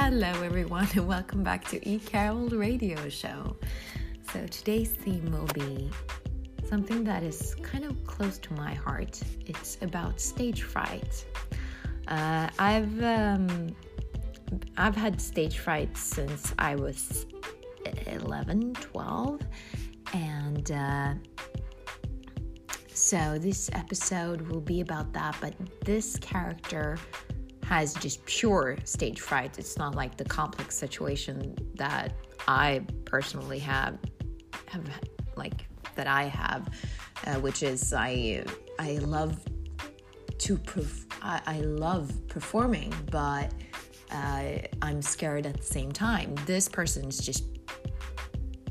Hello, everyone, and welcome back to E Carol Radio Show. So, today's theme will be something that is kind of close to my heart. It's about stage fright. Uh, I've um, I've had stage fright since I was 11, 12, and uh, so this episode will be about that. But this character has just pure stage fright. It's not like the complex situation that I personally have have like that I have, uh, which is I I love to perf- I, I love performing, but uh, I'm scared at the same time. This person's just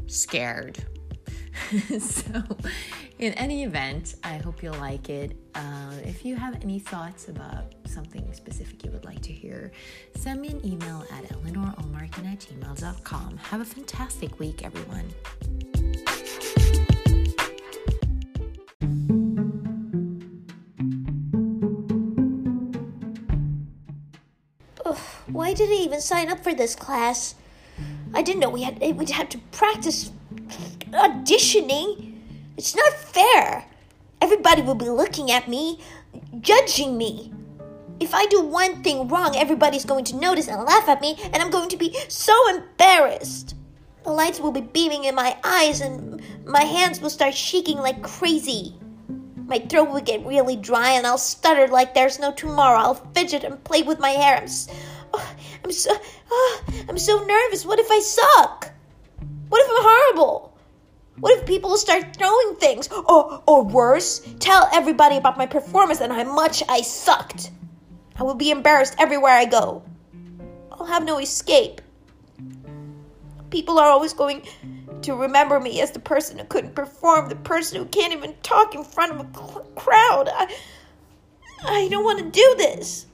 scared. so, in any event, I hope you'll like it. Uh, if you have any thoughts about something specific you would like to hear, send me an email at eleanorolmarkin at gmail.com. Have a fantastic week, everyone. Ugh, why did I even sign up for this class? I didn't know we had eh, we'd have to practice auditioning. It's not fair. Everybody will be looking at me, judging me. If I do one thing wrong, everybody's going to notice and laugh at me, and I'm going to be so embarrassed. The lights will be beaming in my eyes, and my hands will start shaking like crazy. My throat will get really dry, and I'll stutter like there's no tomorrow. I'll fidget and play with my hair. I'm, s oh, I'm so, oh, I'm so nervous. What if I suck? What if I'm horrible? What if people start throwing things? Or, or worse, tell everybody about my performance and how much I sucked. I will be embarrassed everywhere I go. I'll have no escape. People are always going to remember me as the person who couldn't perform, the person who can't even talk in front of a cl- crowd. I, I don't want to do this.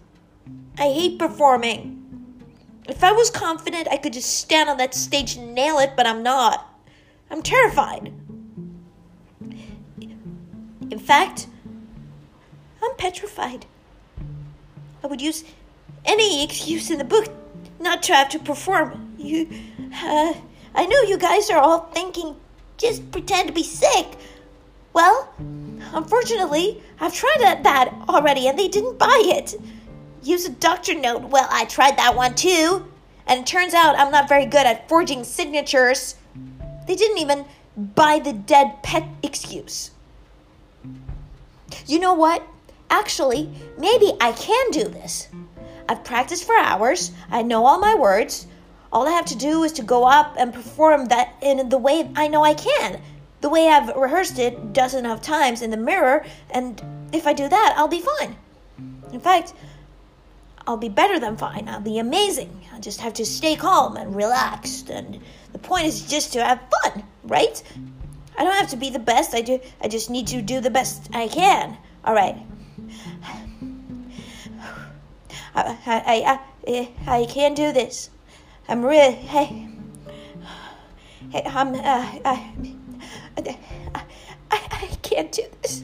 I hate performing. If I was confident, I could just stand on that stage and nail it, but I'm not. I'm terrified. In fact, I'm petrified. I would use any excuse in the book not to have to perform. You, uh, I know you guys are all thinking, just pretend to be sick. Well, unfortunately, I've tried that, that already and they didn't buy it. Use a doctor note. Well, I tried that one too. And it turns out I'm not very good at forging signatures. They didn't even buy the dead pet excuse. You know what? Actually, maybe I can do this. I've practiced for hours. I know all my words. All I have to do is to go up and perform that in the way I know I can. The way I've rehearsed it dozens of times in the mirror, and if I do that, I'll be fine. In fact, I'll be better than fine. I'll be amazing. I just have to stay calm and relaxed. And the point is just to have fun, right? I don't have to be the best. I do. I just need to do the best I can. All right. I I I, I can't do this. I'm really. Hey. Hey, I'm. Uh, I, I, I can't do this.